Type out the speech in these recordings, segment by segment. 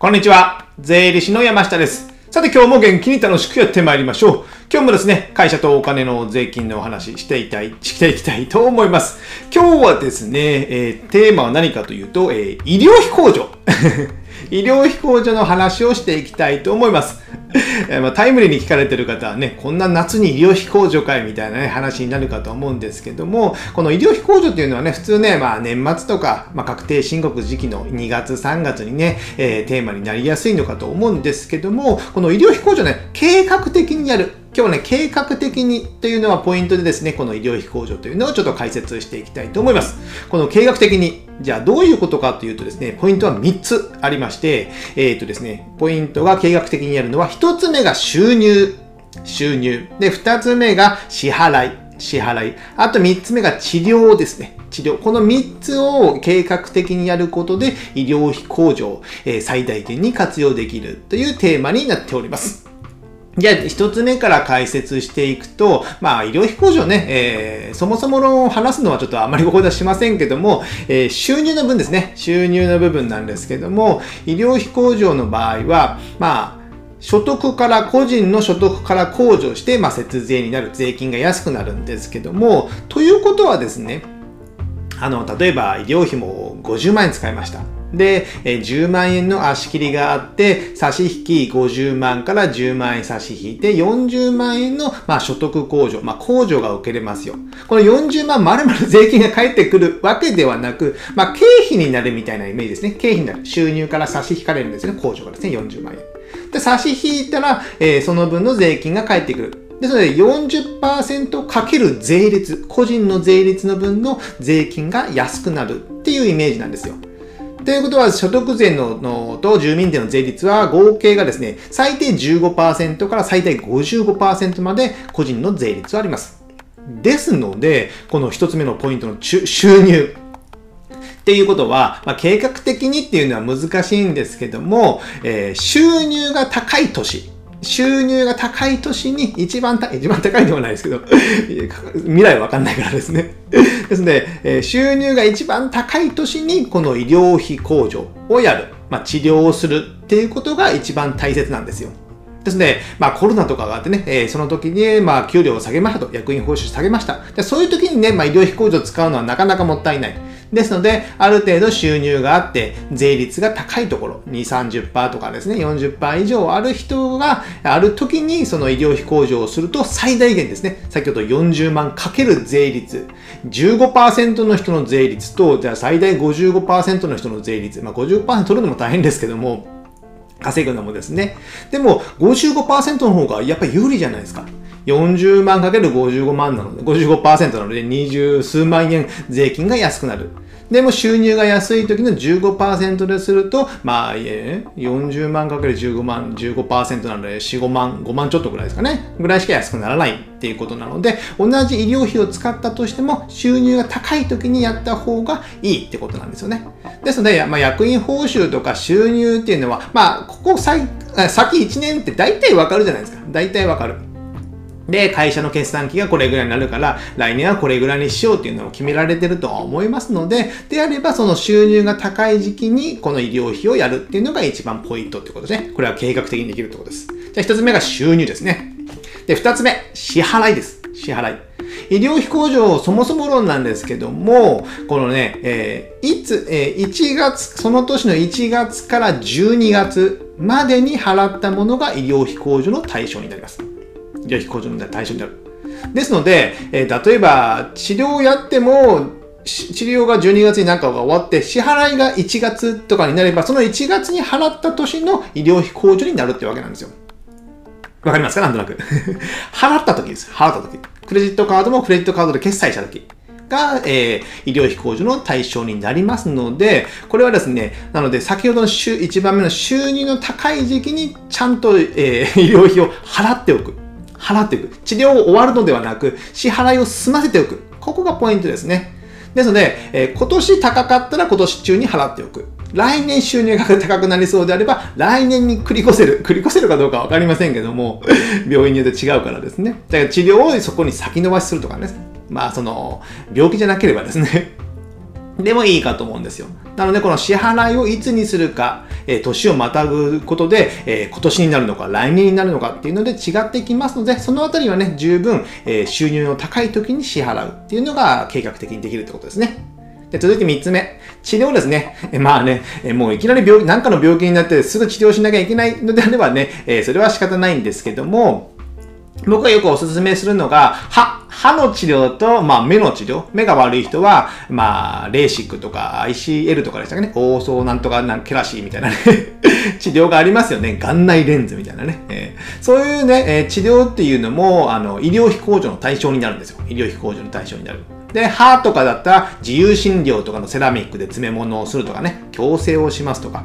こんにちは。税理士の山下です。さて今日も元気に楽しくやってまいりましょう。今日もですね、会社とお金の税金のお話していきたい、していきたいと思います。今日はですね、えーテーマは何かというと、えー医療費控除。医療費控除の話をしていきたいと思います。まあ、タイムリーに聞かれてる方はね、こんな夏に医療費控除かいみたいな、ね、話になるかと思うんですけども、この医療費控除っていうのはね、普通ね、まあ、年末とか、まあ、確定申告時期の2月、3月にね、えーテーマになりやすいのかと思うんですけども、この医療費控除ね、計画的にやる。今日ね、計画的にというのはポイントでですね、この医療費控除というのをちょっと解説していきたいと思います。この計画的に、じゃあどういうことかというとですね、ポイントは3つありまして、えっ、とですね、ポイントが計画的にやるのは、1つ目が収入。収入。で、2つ目が支払い。支払い。あと3つ目が治療ですね。治療。この3つを計画的にやることで、医療費控除を、最大限に活用できるというテーマになっております。じゃあ、一つ目から解説していくと、まあ、医療費控除ね、えーそもそも論を話すのはちょっとあまりここではしませんけども、えー収入の分ですね、収入の部分なんですけども、医療費控除の場合は、まあ、所得から、個人の所得から控除して、まあ、節税になる、税金が安くなるんですけども、ということはですね、あの、例えば医療費も50万円使いました。で、10万円の足切りがあって、差し引き50万から10万円差し引いて、40万円の、まあ、所得控除、まあ、控除が受けれますよ。この40万丸々税金が返ってくるわけではなく、まあ、経費になるみたいなイメージですね。経費になる。収入から差し引かれるんですね。控除がですね、40万円。で、差し引いたら、えーその分の税金が返ってくる。ですので、40%かける税率、個人の税率の分の税金が安くなるっていうイメージなんですよ。ということは、所得税ののと住民税の税率は合計がですね、最低15%から最大55%まで個人の税率はあります。ですので、この一つ目のポイントの収入。っていうことは、まあ、計画的にっていうのは難しいんですけども、えー収入が高い年、収入が高い年に一番た、一番高いではないですけど、未来わかんないからですね。ですので、え収入が一番高い年にこの医療費控除をやる、まあ、治療をするっていうことが一番大切なんですよ。ですね、まあコロナとかがあってね、えーその時に、まあ給料を下げましたと、役員報酬下げました。でそういう時にね、まあ医療費控除を使うのはなかなかもったいない。ですので、ある程度収入があって、税率が高いところ、2、30%とかですね、40%以上ある人が、ある時にその医療費控除をすると最大限ですね、先ほど40万かける税率、15%の人の税率と、じゃあ最大55%の人の税率、まあ50%取るのも大変ですけども、稼ぐのもですね。でも、55%の方がやっぱり有利じゃないですか。40万かける55万なので、55%なので、二十数万円税金が安くなる。でも収入が安い時の15%ですると、まあ、いえ、40万かける15万、15%なので、4、5万、5万ちょっとぐらいですかね。ぐらいしか安くならないっていうことなので、同じ医療費を使ったとしても、収入が高い時にやった方がいいってことなんですよね。ですので、まあ、役員報酬とか収入っていうのは、まあ、ここ先、先1年って大体わかるじゃないですか。大体わかる。で、会社の決算期がこれぐらいになるから、来年はこれぐらいにしようっていうのを決められてるとは思いますので、であればその収入が高い時期にこの医療費をやるっていうのが一番ポイントってことですね。これは計画的にできるってことです。じゃあ一つ目が収入ですね。で、二つ目、支払いです。支払い。医療費控除そもそも論なんですけども、このね、えーいつ、えー1月、その年の1月から12月までに払ったものが医療費控除の対象になります。医療費控除の対象になる。ですので、えー例えば治療をやっても、治療が12月になんかが終わって、支払いが1月とかになれば、その1月に払った年の医療費控除になるってわけなんですよ。わかりますか？なんとなく。払った時です。払った時。クレジットカードもクレジットカードで決済した時が、えー医療費控除の対象になりますので、これはですね、なので先ほどの週1番目の収入の高い時期にちゃんと、えー 医療費を払っておく。払っておく。治療を終わるのではなく、支払いを済ませておく。ここがポイントですね。ですので、えー今年高かったら今年中に払っておく。来年収入が高くなりそうであれば、来年に繰り越せる。繰り越せるかどうかわかりませんけども、病院によって違うからですね。だから治療をそこに先延ばしするとかね。まあ、その、病気じゃなければですね。でもいいかと思うんですよ。なので、この支払いをいつにするか、えー、年をまたぐことで、えー、今年になるのか、来年になるのかっていうので違ってきますので、そのあたりはね、十分、えー、収入の高い時に支払うっていうのが計画的にできるってことですね。で、続いて3つ目。治療ですね。えまあね、えもういきなり病気、なんかの病気になってすぐ治療しなきゃいけないのであればね、えそれは仕方ないんですけども、僕がよくおすすめするのが、歯、歯の治療と、まあ、目の治療。目が悪い人は、まあ、レーシックとか ICL とかでしたかね。オーソーなんとかなんケラシーみたいなね 治療がありますよね。眼内レンズみたいなね。えー、そういうね、えー、治療っていうのも、あの、医療費控除の対象になるんですよ。医療費控除の対象になる。で、歯とかだったら自由診療とかのセラミックで詰め物をするとかね、矯正をしますとか。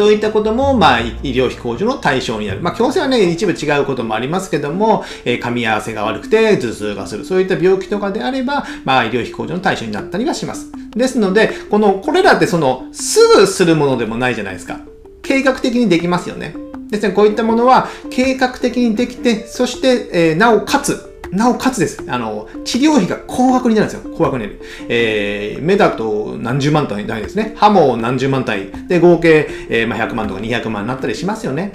そういったことも、まあ、医療費控除の対象になる。まあ、矯正はね、一部違うこともありますけども、えー、噛み合わせが悪くて頭痛がする。そういった病気とかであれば、まあ、医療費控除の対象になったりはします。ですので、この、これらってその、すぐするものでもないじゃないですか。計画的にできますよね。ですね、こういったものは計画的にできて、そして、えー、なおかつ、なおかつです。あの、治療費が高額になるんですよ。高額になる。えー、目だと何十万単位ですね。歯も何十万単位。で、合計、えー、まあ、100万とか200万になったりしますよね。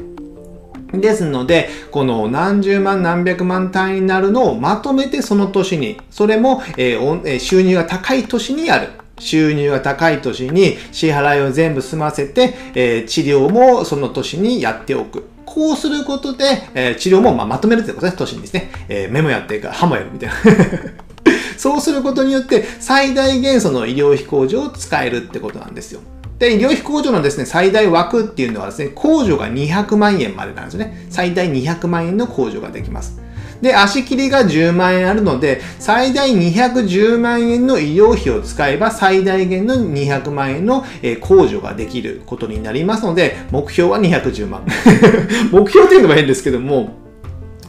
ですので、この何十万何百万単位になるのをまとめてその年に、それも、えー、収入が高い年にやる。収入が高い年に支払いを全部済ませて、えー、治療もその年にやっておく。こうすることで、えー、治療もままとめるということです、都心ですね。えー、目もやってるから歯もやるみたいな。そうすることによって、最大限その医療費控除を使えるってことなんですよ。で、医療費控除のですね、最大枠っていうのはですね、控除が200万円までなんですよね。最大200万円の控除ができます。で、足切りが10万円あるので、最大210万円の医療費を使えば最大限の200万円の控除ができることになりますので、目標は210万。目標っていうのは変ですけども、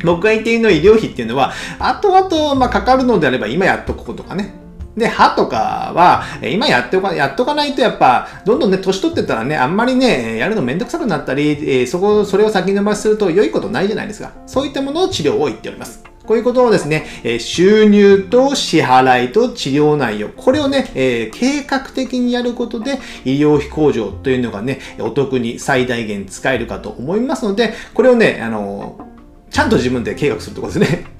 僕が言っているの医療費っていうのは、後々、まあ、かかるのであれば今やっとこことかね。で、歯とかは、今やっておか、やっとかないとやっぱ、どんどんね、年取ってたらね、あんまりね、やるのめんどくさくなったり、え、そこ、それを先延ばしすると良いことないじゃないですか。そういったものを治療を言っております。こういうことをですね、え収入と支払いと治療内容、これをね、え、計画的にやることで、医療費控除というのがね、お得に最大限使えるかと思いますので、これをね、あのちゃんと自分で計画するところですね。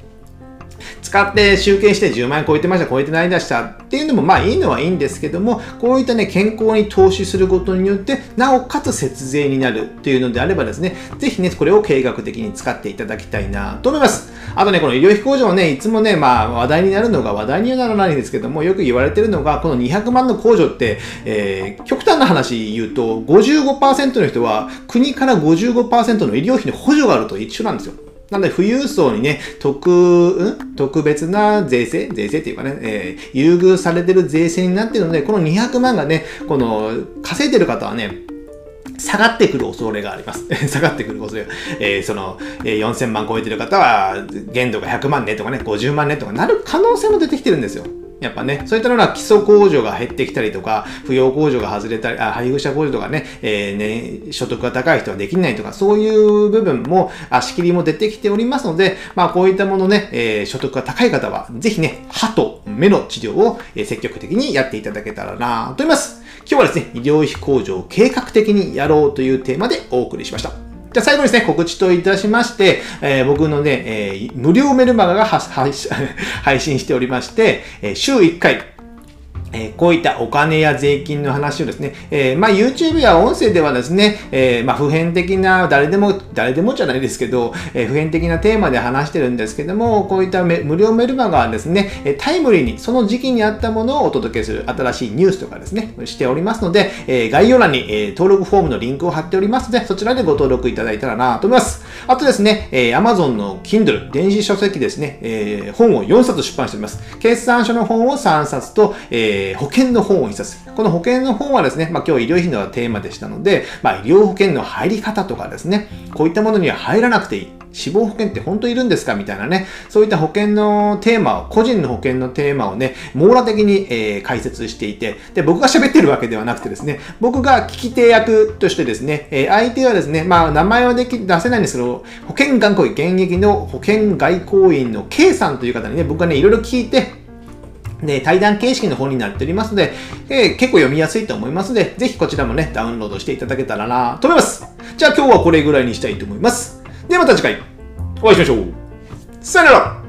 使って集計して10万円超えてました、超えてないでしたっていうのもまあいいのはいいんですけども、こういったね、健康に投資することによって、なおかつ節税になるっていうのであればですね、ぜひね、これを計画的に使っていただきたいなと思います。あとね、この医療費控除はね、いつもね、まあ話題になるのが話題にはならないんですけども、よく言われてるのが、この200万の控除って、えー、極端な話言うと、55%の人は国から55%の医療費の補助があると一緒なんですよ。なので、富裕層にね、特、ん？特別な税制？税制っていうかね、えー、優遇されてる税制になってるので、この200万がね、この、稼いでる方はね、下がってくる恐れがあります。下がってくる恐れ。えー、その、えー、4000万超えてる方は、限度が100万ねとかね、50万ねとかなる可能性も出てきてるんですよ。やっぱね、そういったのは基礎控除が減ってきたりとか、扶養控除が外れたり、あ配偶者控除とかね、えー、ね、所得が高い人はできないとか、そういう部分も、仕切りも出てきておりますので、まあこういったものね、えー、所得が高い方は、ぜひね、歯と目の治療を積極的にやっていただけたらなと思います。今日はですね、医療費控除を計画的にやろうというテーマでお送りしました。じゃあ最後にですね、告知といたしまして、えー、僕のね、えー、無料メルマガが 配信しておりまして、えー、週1回、えこういったお金や税金の話をですね、えー、まあ、YouTube や音声ではですね、えー、まあ、普遍的な、誰でも、誰でもじゃないですけど、えー、普遍的なテーマで話してるんですけども、こういった無料メルマガはですね、タイムリーにその時期にあったものをお届けする新しいニュースとかですね、しておりますので、え概要欄に、え登録フォームのリンクを貼っておりますので、そちらでご登録いただいたらなと思います。あとですね、え Amazon の Kindle、電子書籍ですね、え本を4冊出版しております。決算書の本を3冊と、え保険の本を1冊。この保険の本はですね、まあ、今日医療費のテーマでしたので、まあ、医療保険の入り方とかですね、こういったものには入らなくていい。死亡保険って本当いるんですかみたいなね、そういった保険のテーマを、個人の保険のテーマをね、網羅的に、えー、解説していて、で、僕が喋ってるわけではなくてですね、僕が聞き手役としてですね、えー、相手はですね、まあ、名前はでき出せないんですけど、保険外交員、現役の保険外交員の K さんという方にね、僕がね、いろいろ聞いて、ね、対談形式の本になっておりますので、えー、結構読みやすいと思いますので、ぜひこちらもね、ダウンロードしていただけたらなと思います。じゃあ今日はこれぐらいにしたいと思います。ではまた次回、お会いしましょう。さよなら